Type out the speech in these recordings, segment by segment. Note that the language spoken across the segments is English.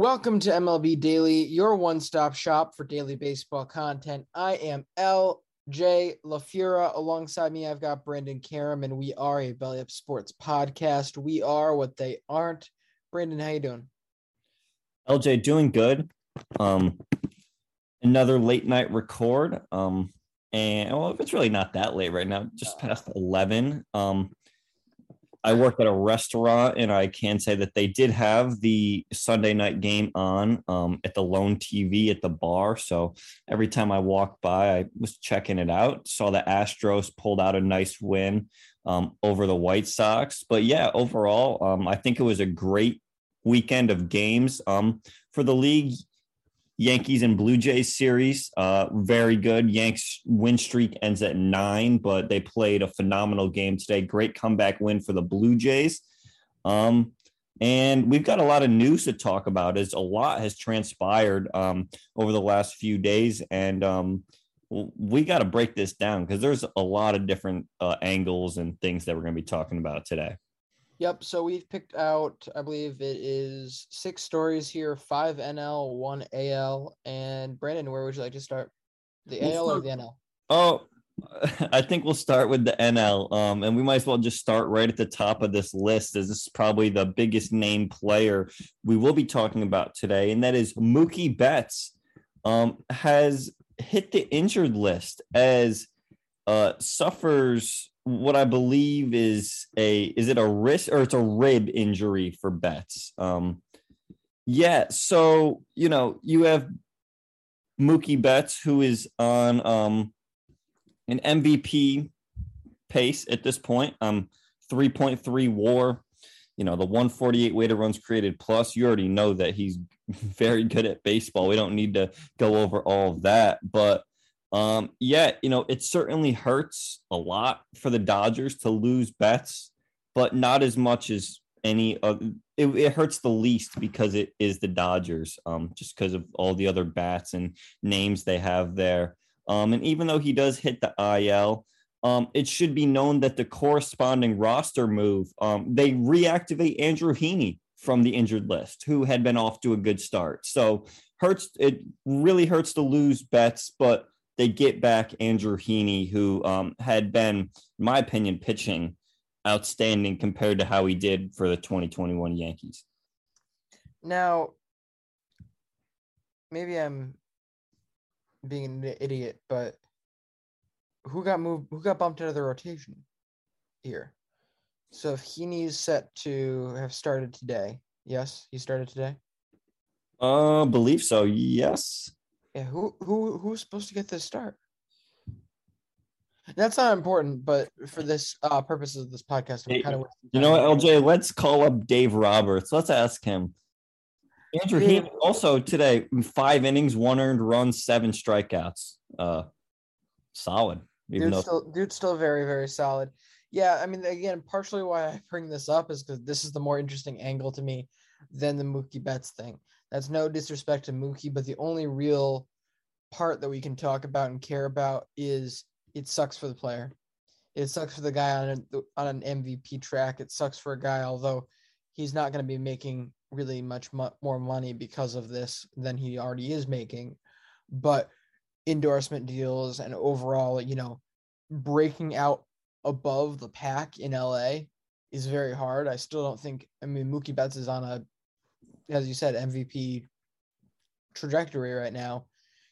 Welcome to MLB Daily, your one stop shop for daily baseball content. I am LJ LaFura. Alongside me, I've got Brandon Karam, and we are a Belly Up Sports podcast. We are what they aren't. Brandon, how you doing? LJ, doing good. Um, another late night record. Um, and well, it's really not that late right now, just past 11. Um, I work at a restaurant, and I can say that they did have the Sunday night game on um, at the Lone TV at the bar. So every time I walked by, I was checking it out. Saw the Astros pulled out a nice win um, over the White Sox. But yeah, overall, um, I think it was a great weekend of games um, for the league. Yankees and Blue Jays series, uh, very good. Yanks win streak ends at nine, but they played a phenomenal game today. Great comeback win for the Blue Jays. Um, and we've got a lot of news to talk about as a lot has transpired um, over the last few days. And um, we got to break this down because there's a lot of different uh, angles and things that we're going to be talking about today. Yep. So we've picked out, I believe it is six stories here, five NL, one AL. And Brandon, where would you like to start? The we'll AL start, or the NL? Oh, I think we'll start with the NL. Um, and we might as well just start right at the top of this list, as this is probably the biggest name player we will be talking about today, and that is Mookie Betts. Um, has hit the injured list as uh, suffers what I believe is a is it a wrist or it's a rib injury for Betts. Um, yeah, so you know you have Mookie Betts who is on um, an MVP pace at this point. Um, three point three WAR. You know the one forty eight weighted runs created plus. You already know that he's very good at baseball. We don't need to go over all of that, but um, yeah, you know, it certainly hurts a lot for the Dodgers to lose Betts, but not as much as any of it, it hurts the least because it is the Dodgers, um, just because of all the other bats and names they have there. Um, and even though he does hit the IL, um, it should be known that the corresponding roster move, um, they reactivate Andrew Heaney from the injured list, who had been off to a good start. So hurts it really hurts to lose Betts, but they get back Andrew Heaney, who um, had been, in my opinion, pitching outstanding compared to how he did for the 2021 Yankees. Now, maybe I'm being an idiot, but who got moved? Who got bumped out of the rotation here? So if Heaney's set to have started today, yes, he started today. Uh, believe so. Yes. Yeah, who who who's supposed to get this start? That's not important, but for this uh purposes of this podcast, I'm kind of you know what, LJ, let's call up Dave Roberts. Let's ask him. Andrew Heaney also today five innings, one earned run, seven strikeouts. Uh solid. Even dude's, though- still, dude's still very, very solid. Yeah, I mean, again, partially why I bring this up is because this is the more interesting angle to me than the Mookie Betts thing. That's no disrespect to Mookie, but the only real part that we can talk about and care about is it sucks for the player. It sucks for the guy on an, on an MVP track. It sucks for a guy, although he's not going to be making really much mo- more money because of this than he already is making. But endorsement deals and overall, you know, breaking out above the pack in LA is very hard. I still don't think. I mean, Mookie Betts is on a, as you said, MVP trajectory right now,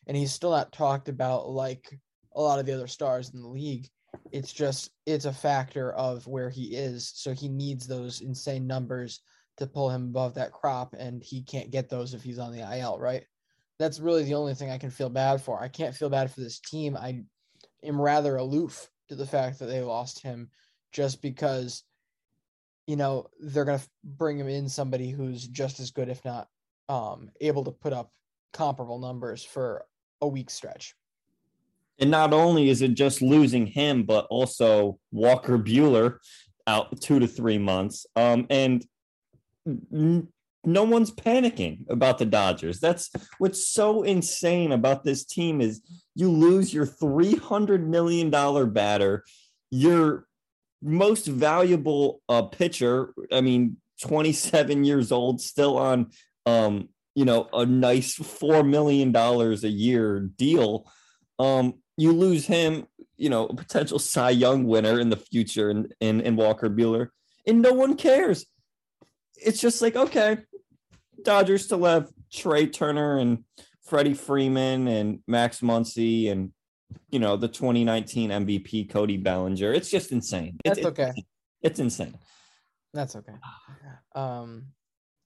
and he's still not talked about like a lot of the other stars in the league. It's just it's a factor of where he is, so he needs those insane numbers to pull him above that crop, and he can't get those if he's on the IL, right? That's really the only thing I can feel bad for. I can't feel bad for this team. I am rather aloof to the fact that they lost him just because you know they're going to bring him in somebody who's just as good if not um able to put up comparable numbers for a week stretch and not only is it just losing him but also walker buehler out two to three months um and no one's panicking about the Dodgers. That's what's so insane about this team is you lose your 300 million dollar batter, your most valuable uh, pitcher, I mean 27 years old, still on um you know a nice 4 million dollars a year deal. Um you lose him, you know, a potential Cy Young winner in the future in in, in Walker Buehler, and no one cares. It's just like okay, Dodgers still have Trea Turner and Freddie Freeman and Max Muncy and you know the 2019 MVP Cody Bellinger. It's just insane. That's it's, okay. It's, it's insane. That's okay. Um,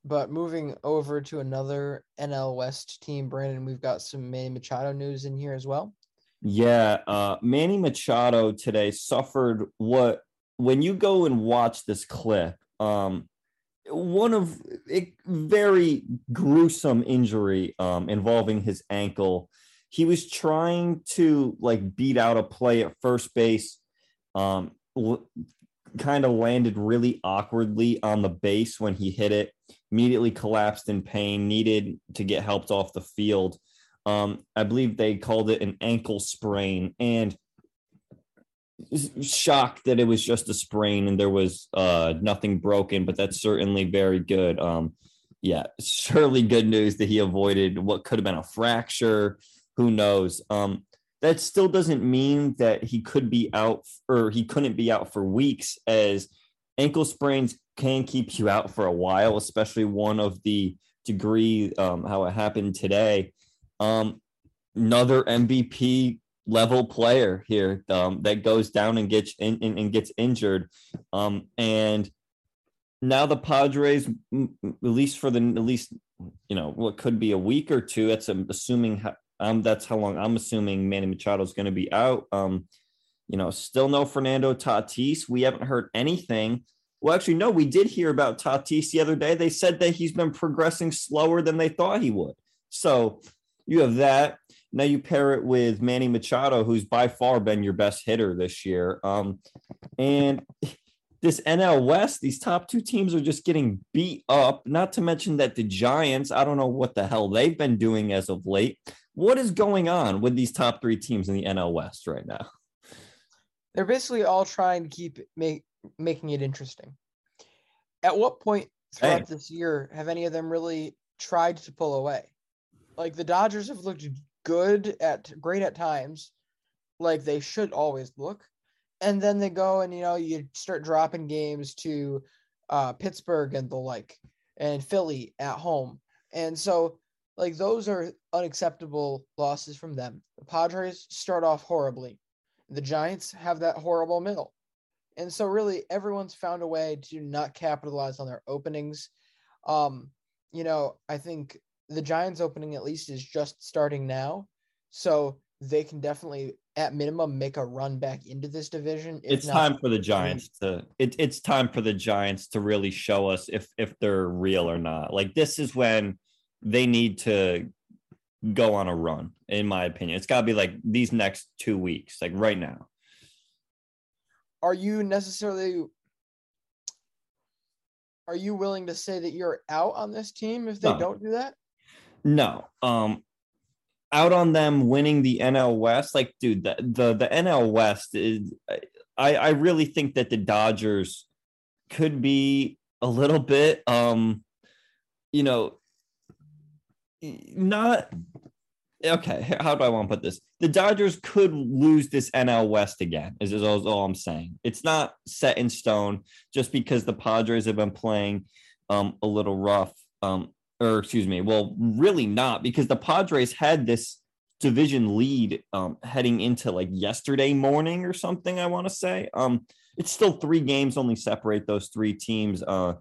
but moving over to another NL West team, Brandon, we've got some Manny Machado news in here as well. Yeah, uh, Manny Machado today suffered what when you go and watch this clip, um, one of a very gruesome injury um, involving his ankle. He was trying to like beat out a play at first base, um, l- kind of landed really awkwardly on the base when he hit it. Immediately collapsed in pain, needed to get helped off the field. Um, I believe they called it an ankle sprain, and shocked that it was just a sprain and there was uh nothing broken but that's certainly very good um yeah surely good news that he avoided what could have been a fracture who knows um that still doesn't mean that he could be out or he couldn't be out for weeks as ankle sprains can keep you out for a while especially one of the degree um how it happened today um another mvp level player here um, that goes down and gets in, and, gets injured. Um, and now the Padres, at least for the at least you know what could be a week or two. That's um, assuming um that's how long I'm assuming Manny Machado is going to be out. Um, you know, still no Fernando Tatis. We haven't heard anything. Well, actually, no, we did hear about Tatis the other day. They said that he's been progressing slower than they thought he would. So you have that. Now you pair it with Manny Machado, who's by far been your best hitter this year. Um, and this NL West, these top two teams are just getting beat up. Not to mention that the Giants, I don't know what the hell they've been doing as of late. What is going on with these top three teams in the NL West right now? They're basically all trying to keep make, making it interesting. At what point throughout hey. this year have any of them really tried to pull away? Like the Dodgers have looked good at great at times, like they should always look. And then they go and you know you start dropping games to uh, Pittsburgh and the like, and Philly at home, and so like those are unacceptable losses from them. The Padres start off horribly. The Giants have that horrible middle. And so really everyone's found a way to not capitalize on their openings. Um, you know, I think the Giants opening at least is just starting now. So they can definitely at minimum make a run back into this division. It's not, time for the Giants to it, it's time for the Giants to really show us if if they're real or not. Like this is when they need to go on a run, in my opinion. It's gotta be like these next two weeks, like right now. Are you necessarily are you willing to say that you're out on this team if they no. don't do that? No. Um out on them winning the NL West, like dude, the the, the NL West is I I really think that the Dodgers could be a little bit um you know, not okay. How do I want to put this? The Dodgers could lose this NL West again. Is, is all, I'm saying. It's not set in stone just because the Padres have been playing um, a little rough. Um, or excuse me, well, really not because the Padres had this division lead um, heading into like yesterday morning or something. I want to say. Um, it's still three games only separate those three teams. Uh,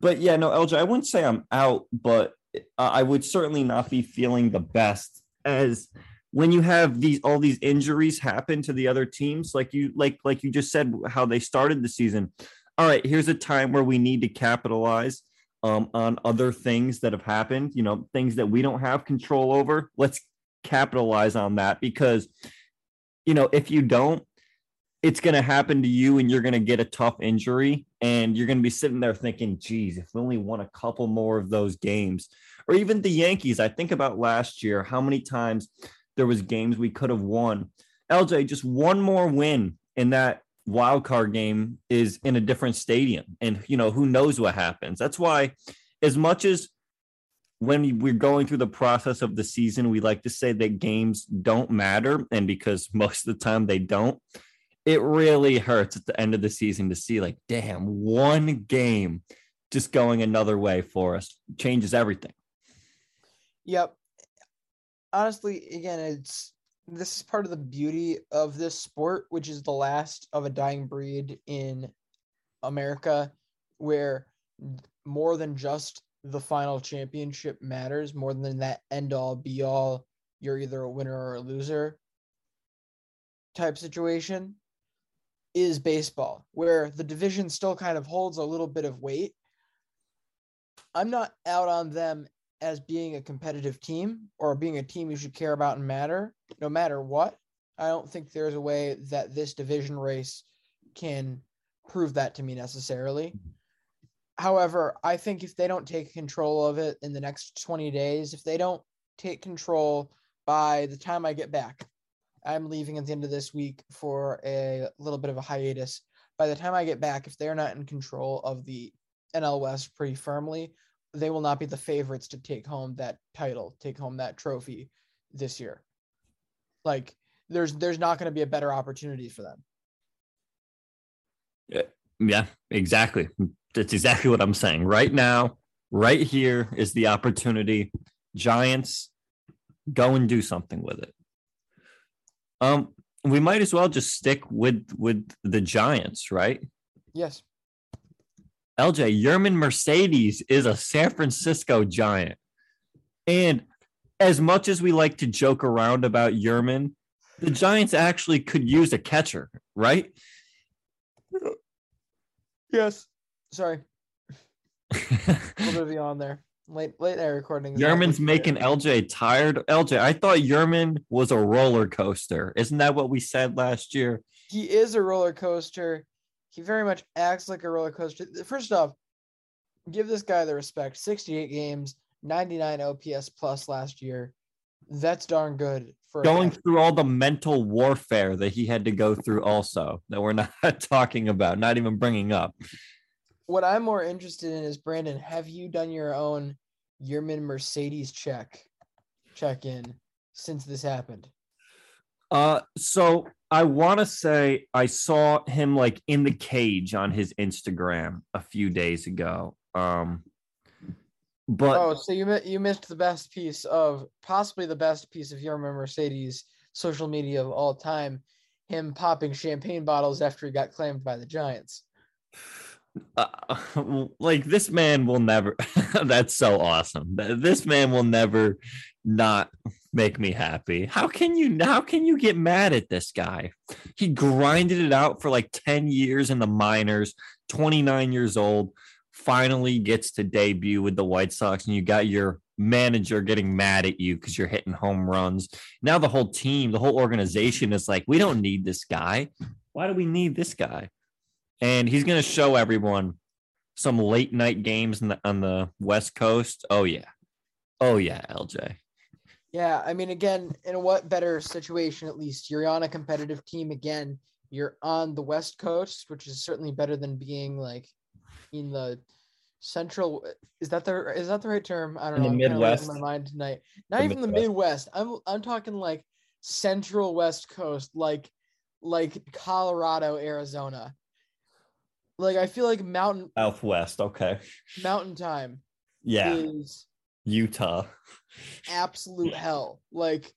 but yeah, no, LJ, I wouldn't say I'm out, but I would certainly not be feeling the best as when you have these all these injuries happen to the other teams like you like like you just said how they started the season. All right here's a time where we need to capitalize um, on other things that have happened you know things that we don't have control over. Let's capitalize on that because you know if you don't it's going to happen to you and you're going to get a tough injury and you're going to be sitting there thinking geez if we only won a couple more of those games. Or even the yankees i think about last year how many times there was games we could have won. Lj just one more win in that wild card game is in a different stadium and you know who knows what happens. That's why as much as when we're going through the process of the season we like to say that games don't matter and because most of the time they don't it really hurts at the end of the season to see like damn one game just going another way for us changes everything. Yep. Honestly again it's this is part of the beauty of this sport which is the last of a dying breed in america where more than just the final championship matters more than that end all be all you're either a winner or a loser type situation is baseball, where the division still kind of holds a little bit of weight. I'm not out on them as being a competitive team or being a team you should care about and matter, no matter what. I don't think there's a way that this division race can prove that to me necessarily. However, I think if they don't take control of it in the next 20 days, if they don't take control by the time I get back, I'm leaving at the end of this week for a little bit of a hiatus. By the time I get back, if they're not in control of the NL West pretty firmly, they will not be the favorites to take home that title, take home that trophy this year. Like there's there's not going to be a better opportunity for them. Yeah, yeah, exactly. That's exactly what I'm saying. Right now, right here is the opportunity. Giants, go and do something with it. Um, we might as well just stick with with the Giants, right? Yes. LJ Yermin Mercedes is a San Francisco Giant, and as much as we like to joke around about Yermin, the Giants actually could use a catcher, right? Yes. Sorry. a little bit beyond there late late night recording. Yermin's making LJ tired. LJ, I thought Yermin was a roller coaster. Isn't that what we said last year? He is a roller coaster. He very much acts like a roller coaster. First off, give this guy the respect. 68 games, 99 OPS plus last year. That's darn good for going through all the mental warfare that he had to go through also that we're not talking about, not even bringing up what I'm more interested in is Brandon. Have you done your own Yermin Mercedes check check in since this happened? Uh, so I want to say I saw him like in the cage on his Instagram a few days ago. Um, but oh, so you you missed the best piece of possibly the best piece of Yermin Mercedes social media of all time. Him popping champagne bottles after he got claimed by the Giants uh, like this man will never that's so awesome. This man will never not make me happy. How can you how can you get mad at this guy? He grinded it out for like 10 years in the minors 29 years old finally gets to debut with the white sox and you got your manager getting mad at you because you're hitting home runs. Now the whole team the whole organization is like we don't need this guy. Why do we need this guy and he's going to show everyone some late night games the, on the West Coast. Oh yeah, oh yeah, LJ. Yeah, I mean, again, in what better situation? At least you're on a competitive team again. You're on the West Coast, which is certainly better than being like in the Central is that the is that the right term? I don't In know. the Midwest? my mind tonight. Not The even the Midwest. Midwest. I'm I'm talking like Central West Coast, like like Colorado, Arizona. Like I feel like mountain Southwest. Okay. mountain time Yeah. is Utah. absolute hell. Like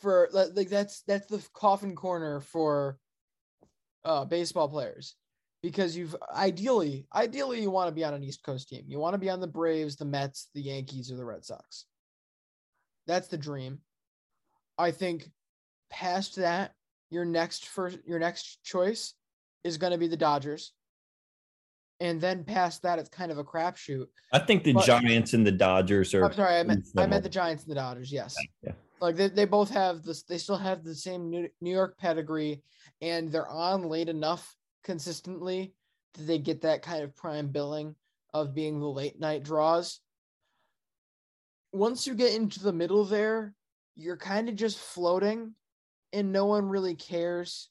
for like like, that's that's the coffin corner for uh baseball players because you've ideally ideally you want to be on an East Coast team. You want to be on the Braves, the Mets, the Yankees, or the Red Sox. That's the dream. I think past that, your next first your next choice is going to be the Dodgers. And then past that, it's kind of a crapshoot. I think the But- Giants and the Dodgers are. I'm sorry, I meant I meant the Giants and the Dodgers. Yes, Yeah. like they, they both have this. They still have the same New, New York pedigree, and they're on late enough consistently that they get that kind of prime billing of being the late night draws. Once you get into the middle there, you're kind of just floating, and no one really cares.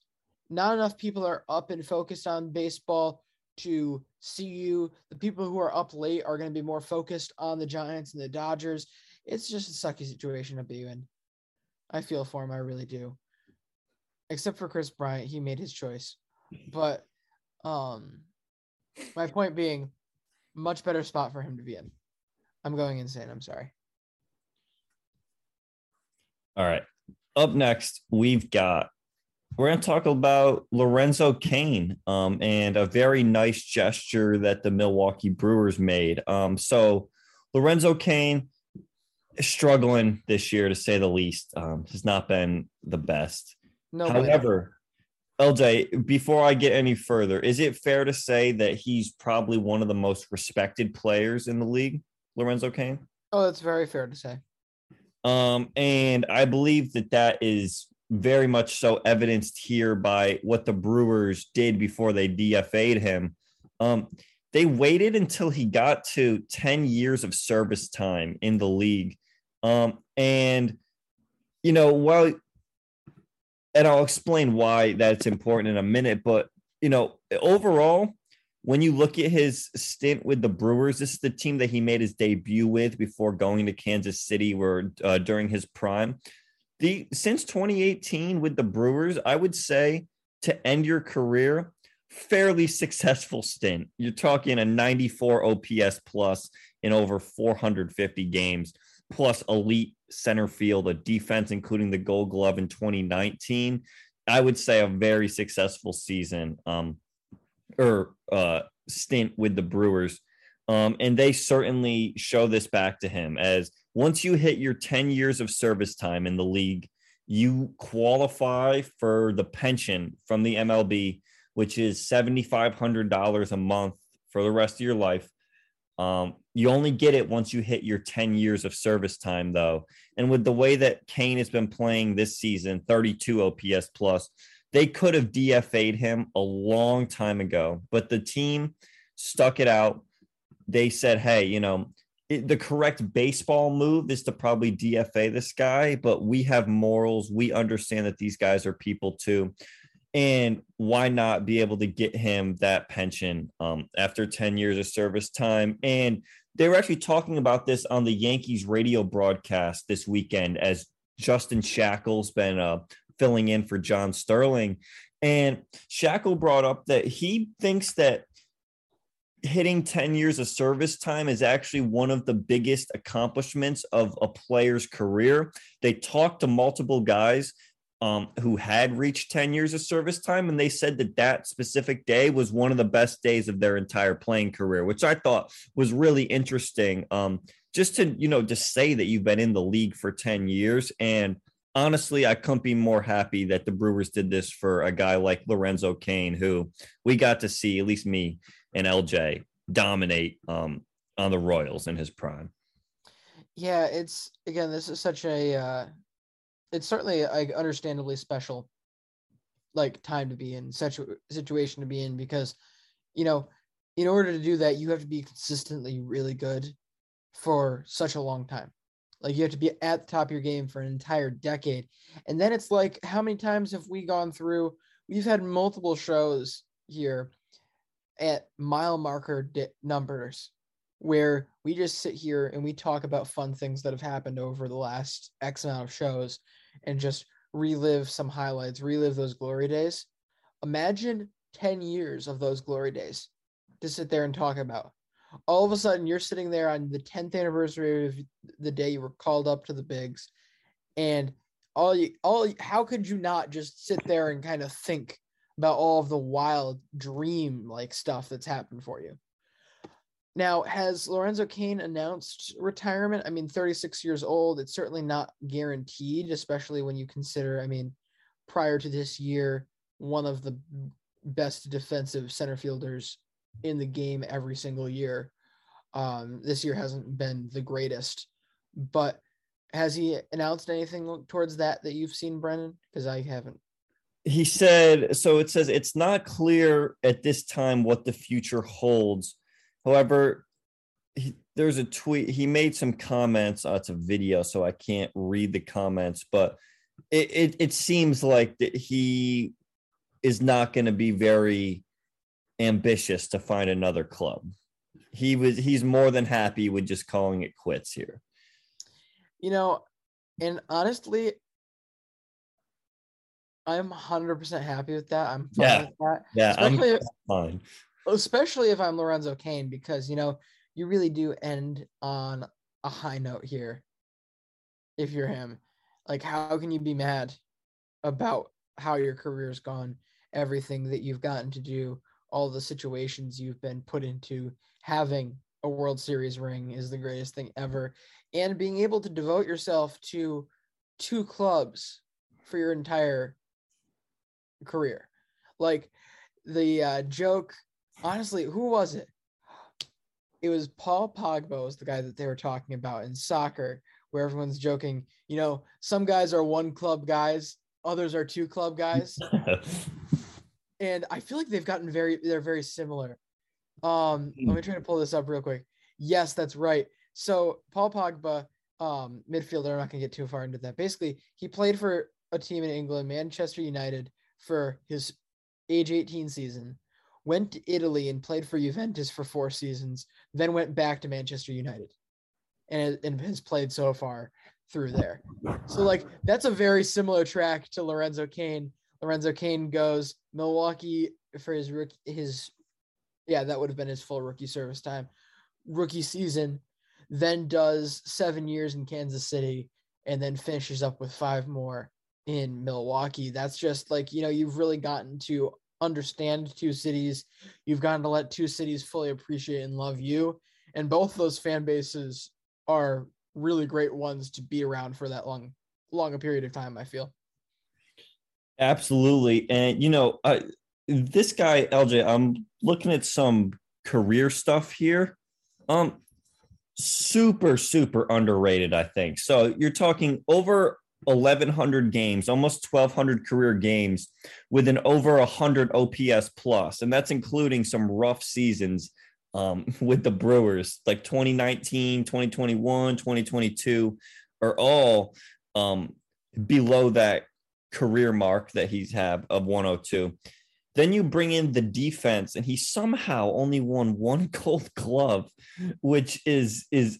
Not enough people are up and focused on baseball to see you. The people who are up late are going to be more focused on the Giants and the Dodgers. It's just a sucky situation to be in. I feel for him, I really do. Except for Chris Bryant, he made his choice. But um my point being, much better spot for him to be in. I'm going insane, I'm sorry. All right. Up next, we've got we're going to talk about Lorenzo Cain um, and a very nice gesture that the Milwaukee Brewers made. Um, so Lorenzo Cain is struggling this year, to say the least. Um, has not been the best. No. However, LJ, before I get any further, is it fair to say that he's probably one of the most respected players in the league, Lorenzo Cain? Oh, that's very fair to say. Um, and I believe that that is very much so evidenced here by what the Brewers did before they DFA'd him. Um, they waited until he got to 10 years of service time in the league. Um, and, you know, while, and I'll explain why that's important in a minute, but, you know, overall, when you look at his stint with the Brewers, this is the team that he made his debut with before going to Kansas City, where uh, during his prime. The since 2018 with the Brewers, I would say to end your career, fairly successful stint. You're talking a 94 OPS plus in over 450 games, plus elite center field, a defense, including the Gold Glove in 2019. I would say a very successful season. Um, or uh, stint with the Brewers. Um, and they certainly show this back to him as once you hit your 10 years of service time in the league, you qualify for the pension from the MLB, which is $7,500 a month for the rest of your life. Um, you only get it once you hit your 10 years of service time, though. And with the way that Cain has been playing this season, 32 OPS plus, they could have DFA'd him a long time ago, but the team stuck it out. They said, hey, you know, it, the correct baseball move is to probably DFA this guy, but we have morals. We understand that these guys are people too. And why not be able to get him that pension um, after 10 years of service time? And they were actually talking about this on the Yankees radio broadcast this weekend as Justin Shackil's been uh, filling in for John Sterling. And Shackle brought up that he thinks that hitting 10 years of service time is actually one of the biggest accomplishments of a player's career. They talked to multiple guys um, who had reached 10 years of service time, and they said that that specific day was one of the best days of their entire playing career, which I thought was really interesting. Um, just to, you know, just say that you've been in the league for 10 years. And honestly, I couldn't be more happy that the Brewers did this for a guy like Lorenzo Cain, who we got to see, at least me and LJ, dominate um, on the Royals in his prime. Yeah, it's again, this is such a uh it's certainly like understandably special like time to be in, such a situation to be in because you know, in order to do that, you have to be consistently really good for such a long time. Like you have to be at the top of your game for an entire decade. And then it's like, how many times have we gone through? We've had multiple shows here at mile marker di- numbers where we just sit here and we talk about fun things that have happened over the last X amount of shows and just relive some highlights, relive those glory days. Imagine 10 years of those glory days to sit there and talk about. All of a sudden, you're sitting there on the 10th anniversary of the day you were called up to the bigs, and all you, all, how could you not just sit there and kind of think about all of the wild dream like stuff that's happened for you? Now, has Lorenzo Cain announced retirement? I mean, 36 years old. It's certainly not guaranteed, especially when you consider, I mean, prior to this year, one of the best defensive center fielders in the game every single year. Um, this year hasn't been the greatest, but has he announced anything towards that that you've seen, Brennan? Because I haven't. He said so. It says it's not clear at this time what the future holds. However, he, there's a tweet. He made some comments. Uh, it's a video, so I can't read the comments, but it it, it seems like that he is not going to be very ambitious to find another club. He was he's more than happy with just calling it quits here. You know, and honestly, I'm 100% happy with that. I'm fine Yeah. with that. Yeah, Especially, I'm fine. especially if I'm Lorenzo Cain, because you know you really do end on a high note here. If you're him, like how can you be mad about how your career's gone, everything that you've gotten to do, all the situations you've been put into, having a World Series ring is the greatest thing ever, and being able to devote yourself to two clubs for your entire career. Like the uh, joke, honestly, who was it? It was Paul Pogba was the guy that they were talking about in soccer, where everyone's joking. You know, some guys are one club guys, others are two club guys, and I feel like they've gotten very they're very similar. Um, let me try to pull this up real quick. Yes, that's right. So Paul Pogba, um, midfielder. I'm not gonna get too far into that. Basically, he played for a team in England, Manchester United, for his age 18 season. Went to Italy and played for Juventus for four seasons. Then went back to Manchester United, and and has played so far through there. So like that's a very similar track to Lorenzo Cain. Lorenzo Cain goes Milwaukee for his rookie his yeah, that would have been his full rookie service time. Rookie season, then does 7 years in Kansas City and then finishes up with 5 more in Milwaukee. That's just like, you know, you've really gotten to understand two cities. You've gotten to let two cities fully appreciate and love you. And both those fan bases are really great ones to be around for that long long a period of time, I feel. Absolutely. And, you know, uh, this guy, LJ, I'm looking at some career stuff here. Um, super, super underrated, I think. So you're talking over 1,100 games, almost 1,200 career games with an over 100 OPS plus, and that's including some rough seasons um, with the Brewers, like 2019, 2021, 2022, are all um, below that career mark that he's have of 102. Then you bring in the defense, and he somehow only won one Gold Glove, which is is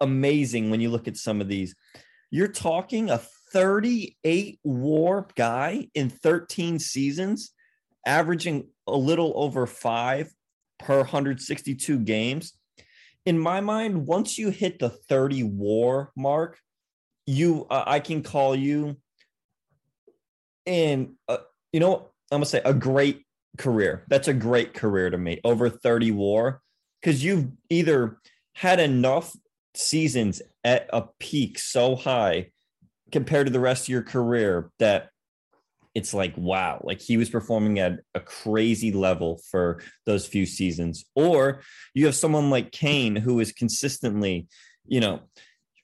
Amazing when you look at some of these. You're talking a 38 war guy in 13 seasons, averaging a little over five per 162 games. In my mind, once you hit the 30 war mark, you uh, I can call you in uh, you know I'm gonna say a great career. That's a great career to me. Over 30 war because you've either had enough seasons at a peak so high compared to the rest of your career that it's like wow like he was performing at a crazy level for those few seasons. Or you have someone like cain who is consistently you know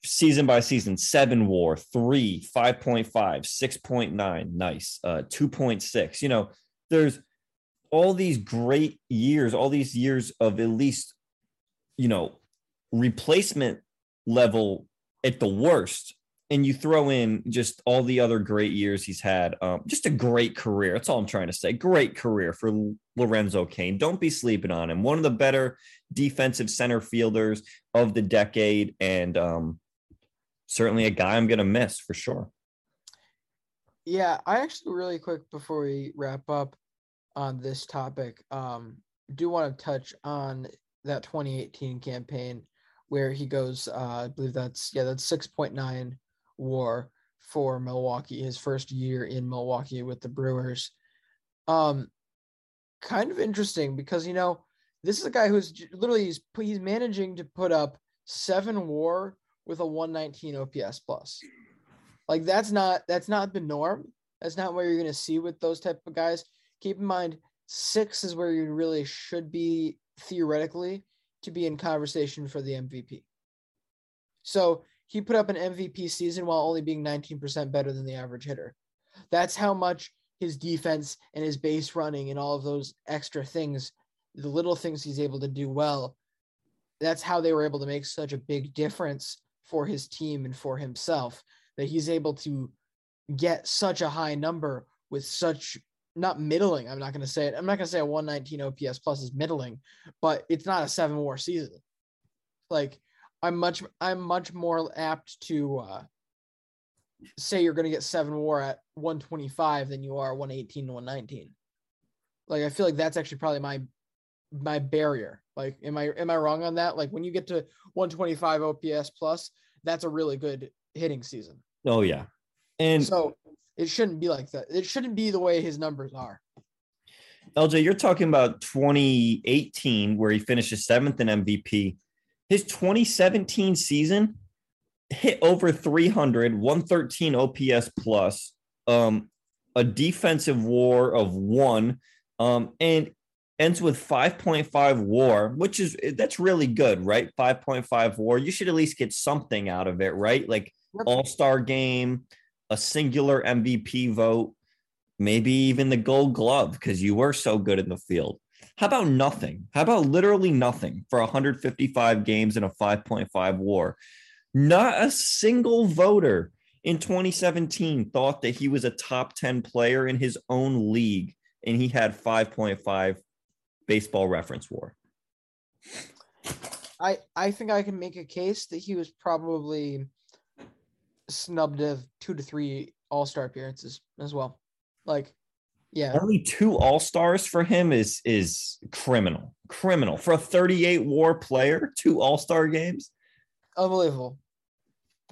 season by season seven war three 5.5 6.9 nice uh 2.6 you know there's all these great years all these years of at least you know replacement level at the worst and you throw in just all the other great years he's had. Um, just a great career. That's all I'm trying to say. Great career for Lorenzo Cain. Don't be sleeping on him. One of the better defensive center fielders of the decade, and um, certainly a guy I'm going to miss for sure. Yeah, I actually really quick before we wrap up on this topic, um, do want to touch on that 2018 campaign where he goes. Uh, I believe that's yeah, that's 6.9 war for Milwaukee, his first year in Milwaukee with the Brewers. Um, kind of interesting because you know this is a guy who's literally he's he's managing to put up seven WAR with a 119 OPS plus. Like that's not that's not the norm. That's not what you're going to see with those type of guys. Keep in mind, six is where you really should be theoretically to be in conversation for the MVP. So he put up an MVP season while only being 19% better than the average hitter. That's how much his defense and his base running and all of those extra things, the little things he's able to do well, that's how they were able to make such a big difference for his team and for himself that he's able to get such a high number with such not middling. I'm not going to say it. I'm not going to say a 119 OPS plus is middling, but it's not a seven war season. Like I'm much I'm much more apt to uh, say you're going to get seven WAR at 125 than you are 118 to 119. Like I feel like that's actually probably my my barrier. Like am I am I wrong on that? Like when you get to 125 OPS plus, that's a really good hitting season. Oh yeah. And so it shouldn't be like that. It shouldn't be the way his numbers are. LJ, you're talking about 2018 where he finishes seventh in MVP his 2017 season hit over 300, 113 OPS plus, um, a defensive war of one, um, and ends with 5.5 war, which is that's really good, right? 5.5 war. You should at least get something out of it, right? Like all-star game, a singular MVP vote, maybe even the gold glove because you were so good in the field. How about nothing? How about literally nothing for 155 games in a 5.5 war? Not a single voter in 2017 thought that he was a top 10 player in his own league and he had 5.5 baseball reference war. I I think I can make a case that he was probably snubbed of two to three all-star appearances as well. Like yeah. Only two All Stars for him is is criminal. Criminal for a 38 WAR player. Two All Star games. Unbelievable.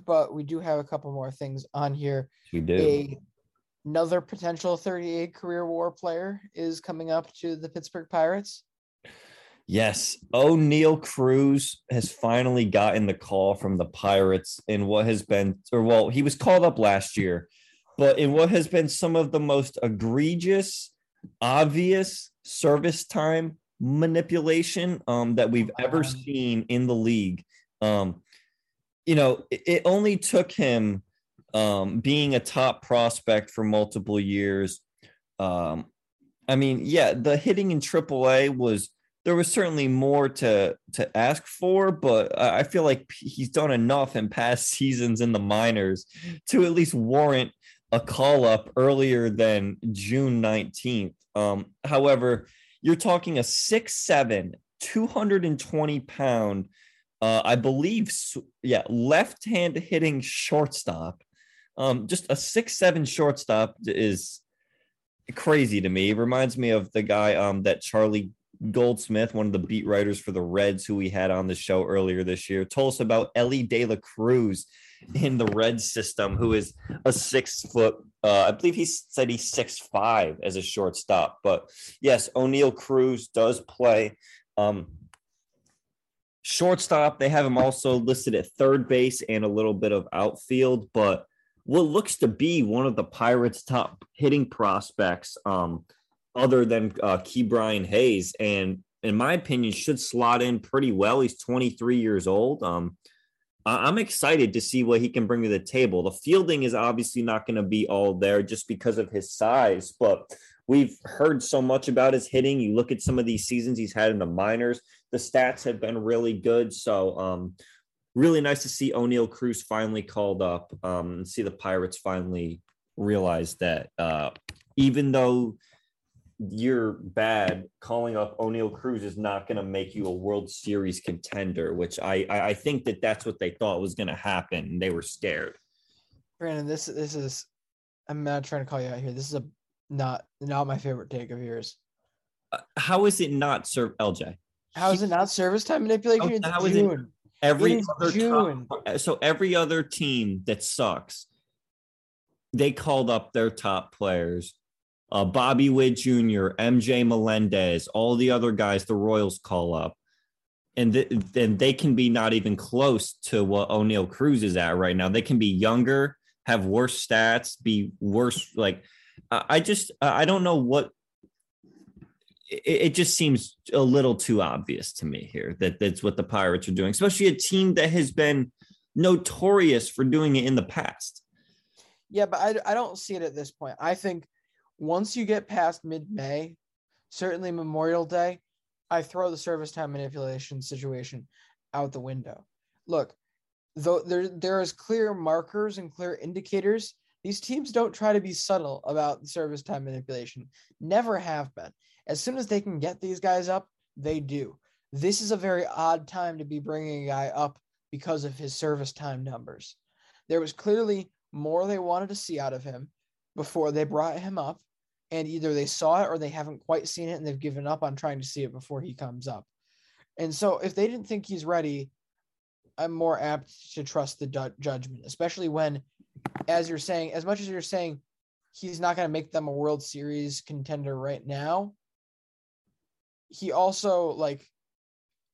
But we do have a couple more things on here. We do. A, another potential 38 career WAR player is coming up to the Pittsburgh Pirates. Yes, Oneil Cruz has finally gotten the call from the Pirates in what has been, or well, he was called up last year but in what has been some of the most egregious, obvious service time manipulation um, that we've ever seen in the league. Um, you know, it, it, only took him um, being a top prospect for multiple years. Um, I mean, yeah, the hitting in AAA was there was certainly more to to ask for, but I feel like he's done enough in past seasons in the minors to at least warrant a call up earlier than June 19th. Um, however, you're talking a six seven, 220 pound, uh, I believe, yeah, left hand hitting shortstop. Um, just a six seven shortstop is crazy to me. It reminds me of the guy um, that Charlie Goldsmith, one of the beat writers for the Reds, who we had on the show earlier this year, told us about Elly De La Cruz in the red system who is a six foot uh, i believe he said he's six five as a shortstop but yes Oneil cruz does play. Um, shortstop they have him also listed at third base and a little bit of outfield but what looks to be one of the Pirates' top hitting prospects, um, other than uh, Brian Hayes, and in my opinion, should slot in pretty well. He's 23 years old. Um, I'm excited to see what he can bring to the table. The fielding is obviously not going to be all there just because of his size, but we've heard so much about his hitting. You look at some of these seasons he's had in the minors, the stats have been really good. So, um, really nice to see Oneil Cruz finally called up um, and see the Pirates finally realize that uh, even though you're bad, calling up Oneil Cruz is not going to make you a World Series contender, which I, I, I think that that's what they thought was going to happen. And they were scared. Brandon, this this is I'm not trying to call you out here. This is a not not my favorite take of yours. Uh, how is it not serve LJ? How is it not service time manipulation? How is it every It other June. top, so every other team that sucks, they called up their top players. Uh, Bobby Witt Jr., MJ Melendez, all the other guys the Royals call up. And th- then they can be not even close to what Oneil Cruz is at right now. They can be younger, have worse stats, be worse. Like, I I just, I don't know what it, it just seems a little too obvious to me here that that's what the Pirates are doing, especially a team that has been notorious for doing it in the past. Yeah, but I, I don't see it at this point. I think once you get past mid May, certainly Memorial Day, I throw the service time manipulation situation out the window. Look, though there there is clear markers and clear indicators. These teams don't try to be subtle about service time manipulation. Never have been. As soon as they can get these guys up, they do. This is a very odd time to be bringing a guy up because of his service time numbers. There was clearly more they wanted to see out of him before they brought him up, and either they saw it or they haven't quite seen it and they've given up on trying to see it before he comes up. And so, if they didn't think he's ready, I'm more apt to trust the du- judgment, especially when, as you're saying, as much as you're saying he's not going to make them a World Series contender right now, he also like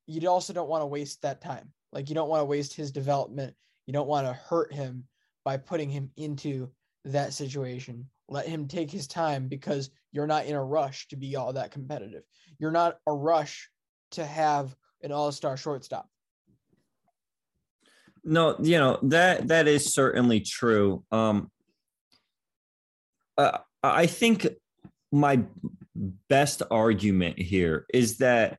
you also don't want to waste that time. Like you don't want to waste his development. You don't want to hurt him by putting him into that situation. Let him take his time because you're not in a rush to be all that competitive. You're not a rush to have an all-star shortstop. No, you know that that is certainly true. Um, uh, I think my best argument here is that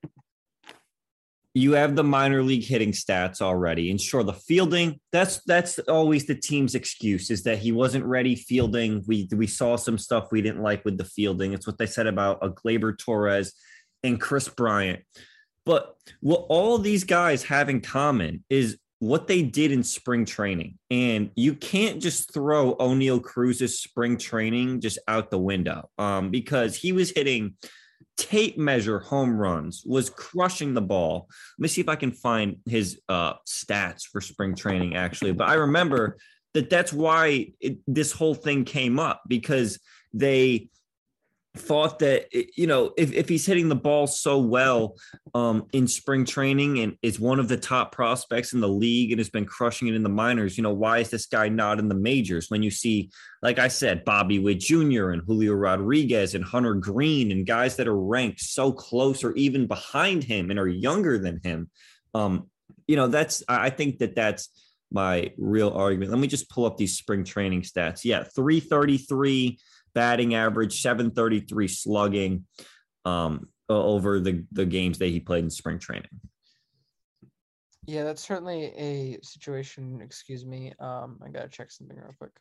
you have the minor league hitting stats already. And sure the fielding that's that's always the team's excuse is that he wasn't ready fielding. We we saw some stuff we didn't like with the fielding. It's what they said about a Gleyber Torres and Kris Bryant. But what all these guys have in common is what they did in spring training. And you can't just throw Oneil Cruz's spring training just out the window um, because he was hitting tape measure home runs, was crushing the ball. Let me see if I can find his uh, stats for spring training, actually. But I remember that that's why it, this whole thing came up because they thought that you know if, if he's hitting the ball so well um, in spring training and is one of the top prospects in the league and has been crushing it in the minors you know why is this guy not in the majors? When you see like i said bobby witt jr and julio rodriguez and Hunter Greene and guys that are ranked so close or even behind him and are younger than him um, you know that's i think that that's my real argument. Let me just pull up these spring training stats. Yeah 333 batting average, 733 slugging um, over the, the games that he played in spring training. Yeah, that's certainly a situation. Excuse me. Um, I gotta check something real quick.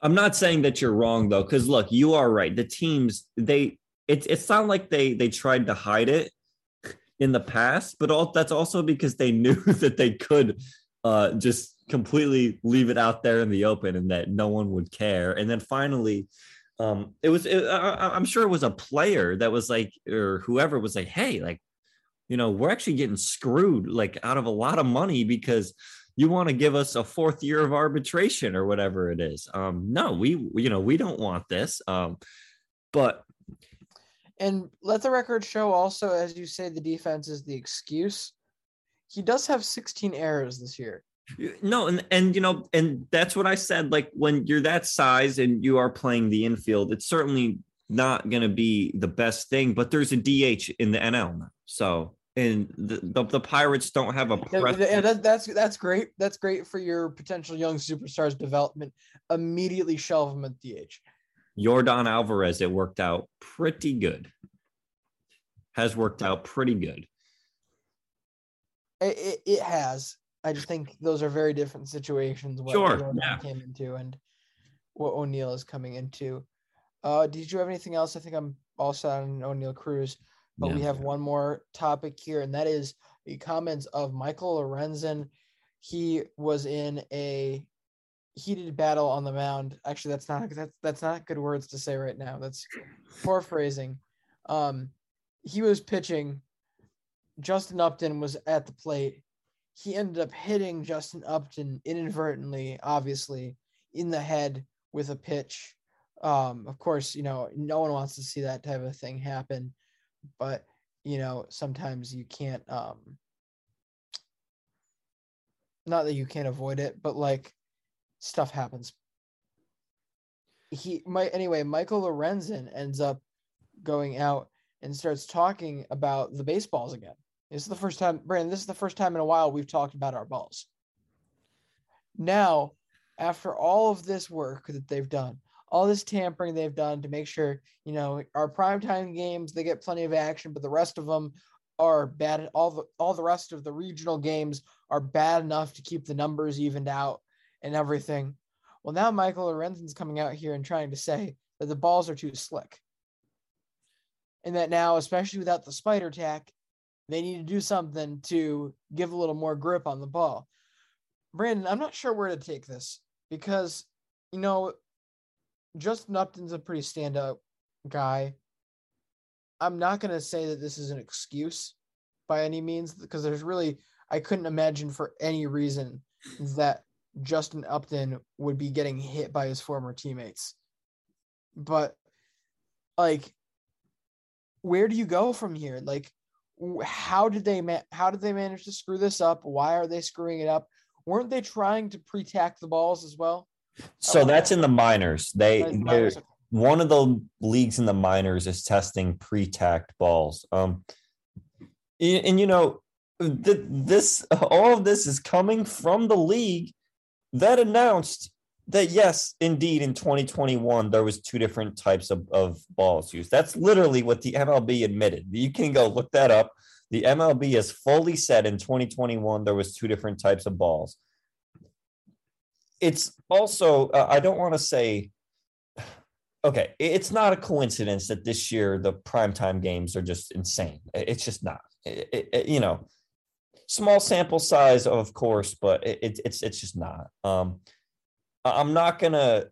I'm not saying that you're wrong though, because look, you are right. The teams they it's it's not like they they tried to hide it in the past, but all that's also because they knew that they could uh, just completely leave it out there in the open and that no one would care. And then finally, um it was it, I, i'm sure it was a player that was like or whoever was like hey like you know we're actually getting screwed like out of a lot of money because you want to give us a fourth year of arbitration or whatever it is um no we you know we don't want this um but And let the record show also, as you say, the defense is the excuse. He does have 16 errors this year. No, and and you know, and that's what I said. Like when you're that size and you are playing the infield, it's certainly not going to be the best thing. But there's a DH in the NL so and the, the, the Pirates don't have a. Yeah, that, that's that's great. That's great for your potential young superstars development. Immediately shelve them at DH. Yordan Alvarez, it worked out pretty good. Has worked out pretty good. It, it, it has. I just think those are very different situations. What sure. Yeah. came into and what Oneil is coming into. Uh, did you have anything else? I think I'm also on Oneil Cruz, but yeah. we have one more topic here, and that is the comments of Michael Lorenzen. He was in a heated battle on the mound. Actually, that's not that's that's not good words to say right now. That's poor phrasing. Um, he was pitching. Justin Upton was at the plate. He ended up hitting Justin Upton inadvertently, obviously, in the head with a pitch. Um, of course, you know, no one wants to see that type of thing happen, but you know, sometimes you can't um not that you can't avoid it, but like stuff happens. He my anyway, Michael Lorenzen ends up going out and starts talking about the baseballs again. This is the first time, Brandon, this is the first time in a while we've talked about our balls. Now, after all of this work that they've done, all this tampering they've done to make sure, you know, our primetime games, they get plenty of action, but the rest of them are bad. All the all the rest of the regional games are bad enough to keep the numbers evened out and everything. Well, now Michael Lorenzen's coming out here and trying to say that the balls are too slick. And that now, especially without the spider tack, they need to do something to give a little more grip on the ball. Brandon, I'm not sure where to take this because, you know, Justin Upton's a pretty stand up guy. I'm not going to say that this is an excuse by any means because there's really, I couldn't imagine for any reason that Justin Upton would be getting hit by his former teammates. But like where do you go from here? Like how did they ma- how did they manage to screw this up? Why are they screwing it up? Weren't they trying to pre-tack the balls as well? So that's in the minors. They one of the leagues in the minors is testing pre-tacked balls. Um and, and you know this all of this is coming from the league that announced that yes, indeed, in 2021 there was two different types of, of balls used. That's literally what the MLB admitted. You can go look that up. The MLB has fully said in 2021 there was two different types of balls. It's also uh, I don't want to say okay, it's not a coincidence that this year the primetime games are just insane. It's just not. It, it, you know, small sample size, of course, but it, it's it's just not. Um, I'm not gonna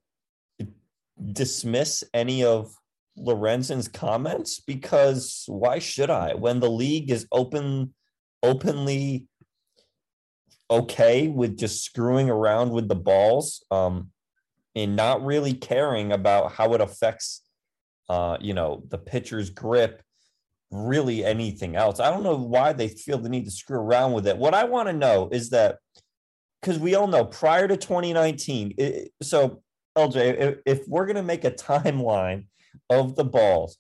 dismiss any of Lorenzen's comments because why should I? When the league is open, openly okay with just screwing around with the balls, um, and not really caring about how it affects, uh, you know, the pitcher's grip really anything else. I don't know why they feel the need to screw around with it. What I want to know is that because we all know prior to 2019, it, so LJ, if, if we're going to make a timeline of the balls,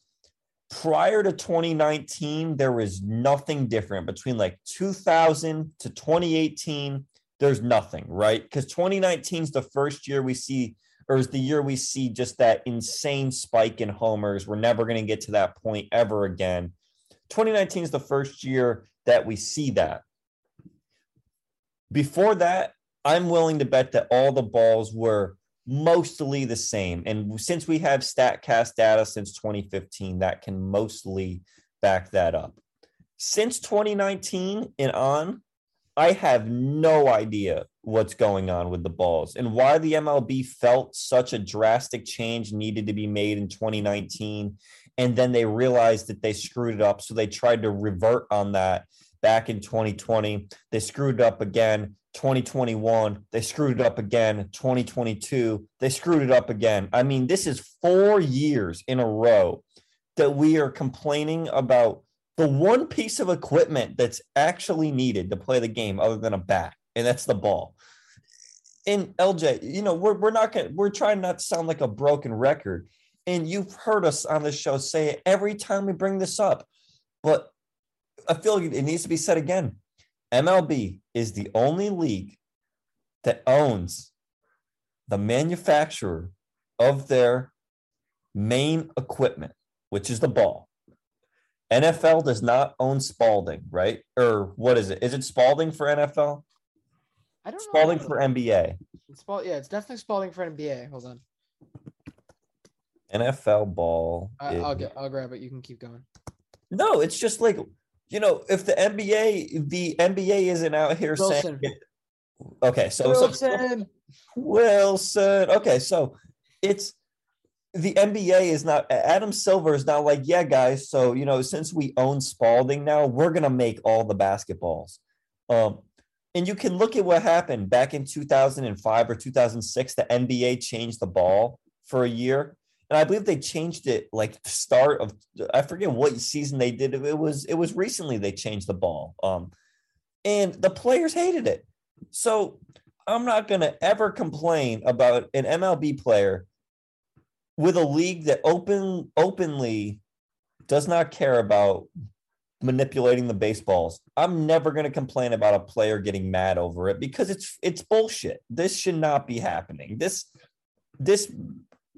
prior to 2019, there was nothing different between like 2000 to 2018. There's nothing, right? Because 2019 is the first year we see, or is the year we see just that insane spike in homers. We're never going to get to that point ever again. 2019 is the first year that we see that. Before that, I'm willing to bet that all the balls were mostly the same. And since we have StatCast data since 2015, that can mostly back that up. Since 2019 and on, I have no idea what's going on with the balls and why the MLB felt such a drastic change needed to be made in 2019 and then they realized that they screwed it up. So they tried to revert on that back in 2020. They screwed up again. 2021, they screwed it up again. 2022, they screwed it up again. I mean, this is four years in a row that we are complaining about the one piece of equipment that's actually needed to play the game other than a bat. and that's the ball. And LJ, you know, we're we're not gonna we're trying not to sound like a broken record. And you've heard us on this show say it every time we bring this up. But I feel like it needs to be said again. MLB is the only league that owns the manufacturer of their main equipment, which is the ball. NFL does not own Spalding, right? Or what is it? Is it Spalding for NFL? I don't Spalding know. for NBA. Spal- yeah, it's definitely Spalding for NBA. Hold on. NFL ball. I, I'll get. I'll grab it. You can keep going. No, it's just like you know, if the NBA, the NBA isn't out here Wilson. saying, okay, so, so Wilson. Wilson. Okay, so it's the NBA is not Adam Silver is not like, yeah, guys. So you know, since we own Spalding now, we're gonna make all the basketballs. Um, and you can look at what happened back in 2005 or 2006. The NBA changed the ball for a year, and I believe they changed it like the start of I forget what season they did. It was it was recently they changed the ball. Um, and the players hated it. So I'm not going to ever complain about an MLB player with a league that open openly does not care about manipulating the baseballs. I'm never going to complain about a player getting mad over it because it's it's bullshit. This should not be happening. This this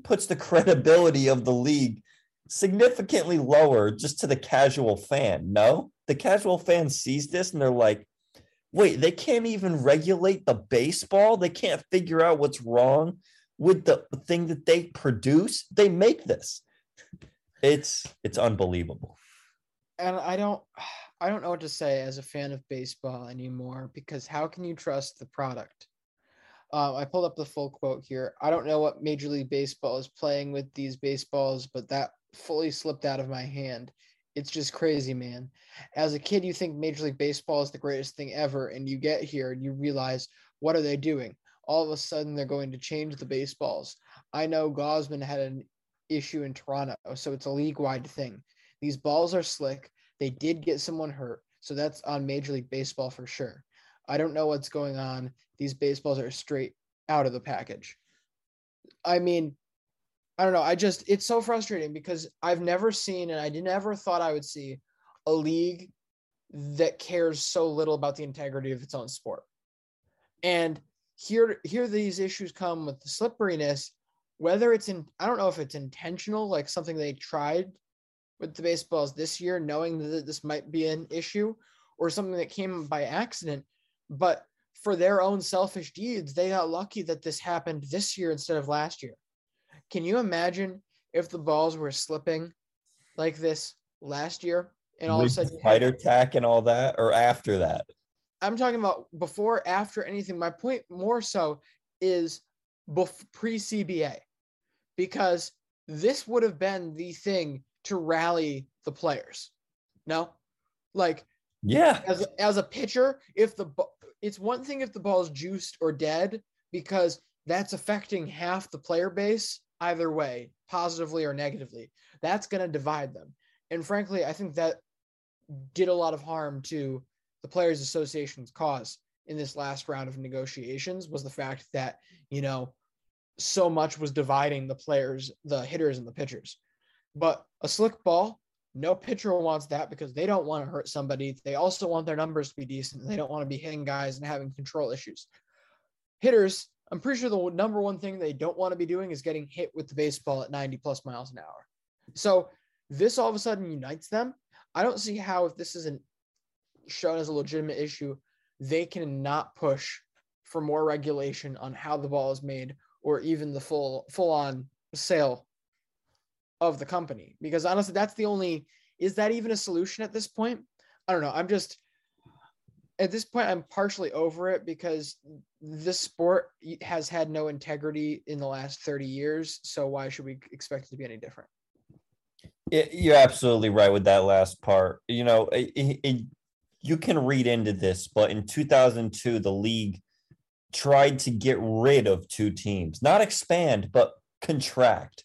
puts the credibility of the league significantly lower just to the casual fan. No, the casual fan sees this and they're like, wait, they can't even regulate the baseball. They can't figure out what's wrong with the thing that they produce. They make this. It's it's unbelievable. and I don't I don't know what to say as a fan of baseball anymore because how can you trust the product? Uh, I pulled up the full quote here. I don't know what Major League Baseball is playing with these baseballs, but that fully slipped out of my hand. It's just crazy, man. As a kid, you think Major League Baseball is the greatest thing ever, and you get here and you realize what are they doing? All of a sudden, they're going to change the baseballs. I know Gausman had an issue in Toronto, so it's a league-wide thing. These balls are slick. They did get someone hurt, so that's on Major League Baseball for sure. I don't know what's going on. These baseballs are straight out of the package. I mean, I don't know. I just it's so frustrating because I've never seen and I never thought I would see a league that cares so little about the integrity of its own sport. And here here these issues come with the slipperiness whether it's in I don't know if it's intentional like something they tried with the baseballs this year knowing that this might be an issue or something that came by accident but for their own selfish deeds they got lucky that this happened this year instead of last year can you imagine if the balls were slipping like this last year and all of a sudden spider tack and all that, or after that. I'm talking about before, after anything. My point more so is bef- pre CBA, because this would have been the thing to rally the players. No, like Yeah. as a, as a pitcher, if the it's one thing if the ball's juiced or dead because that's affecting half the player base either way, positively or negatively. That's going to divide them. And frankly, I think that did a lot of harm to the players association's cause in this last round of negotiations was the fact that, you know, so much was dividing the players, the hitters and the pitchers. But a slick ball, no pitcher wants that because they don't want to hurt somebody. They also want their numbers to be decent. They don't want to be hitting guys and having control issues. Hitters, I'm pretty sure the number one thing they don't want to be doing is getting hit with the baseball at 90 plus miles an hour. So this all of a sudden unites them. I don't see how if this isn't shown as a legitimate issue, they can not push for more regulation on how the ball is made or even the full full on sale of the company. Because honestly, that's the only is that even a solution at this point? I don't know. I'm just at this point I'm partially over it because this sport has had no integrity in the last 30 years. So why should we expect it to be any different? It, you're absolutely right with that last part. You know, it, it, you can read into this, but in 2002, the league tried to get rid of two teams, not expand, but contract,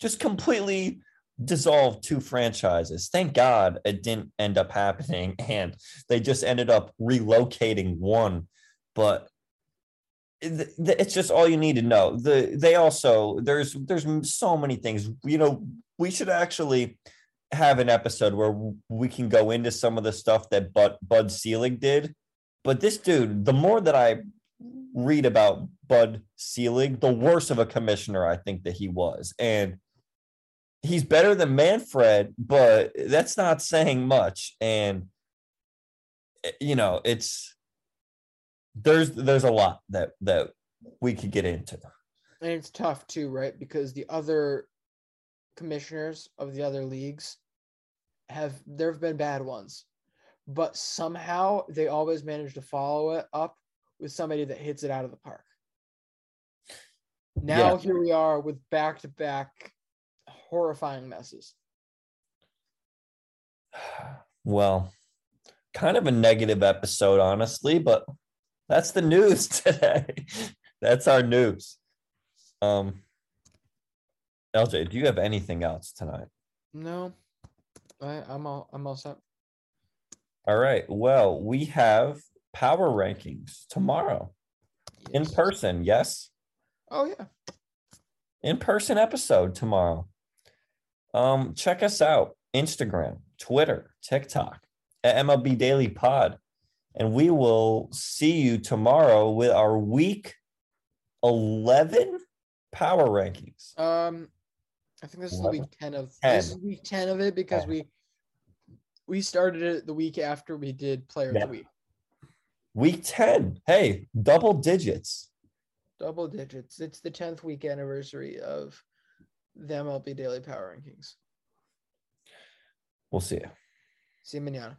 just completely dissolved two franchises. Thank God it didn't end up happening, and they just ended up relocating one. but it's just all you need to know. The they also there's there's so many things. You know, we should actually have an episode where we can go into some of the stuff that Bud Bud Selig did. But this dude, the more that I read about Bud Selig, the worse of a commissioner I think that he was. And he's better than Manfred, but that's not saying much. And eh, you know, it's there's there's a lot that that we could get into. And it's tough too, right? Because the other commissioners of the other leagues have there have been bad ones, but somehow they always manage to follow it up with somebody that hits it out of the park. Now Yeah. here we are with back to back horrifying messes. Well, kind of a negative episode, honestly, but that's the news today. that's our news. Um, LJ, do you have anything else tonight? No, I, I'm all I'm all set. All right. Well, we have power rankings tomorrow in person. Yes, Oh yeah. in person episode tomorrow. Um, check us out Instagram, Twitter, TikTok at MLB Daily Pod, and we will see you tomorrow with our week eleven power rankings. Um, I think this is the week ten of 10. this is week ten of it because Ten. we we started it the week after we did Player of the Week, Week ten. Hey, double digits. double digits. It's the tenth week anniversary of the MLB Daily Power Rankings. We'll see you. See you manana.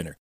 winner.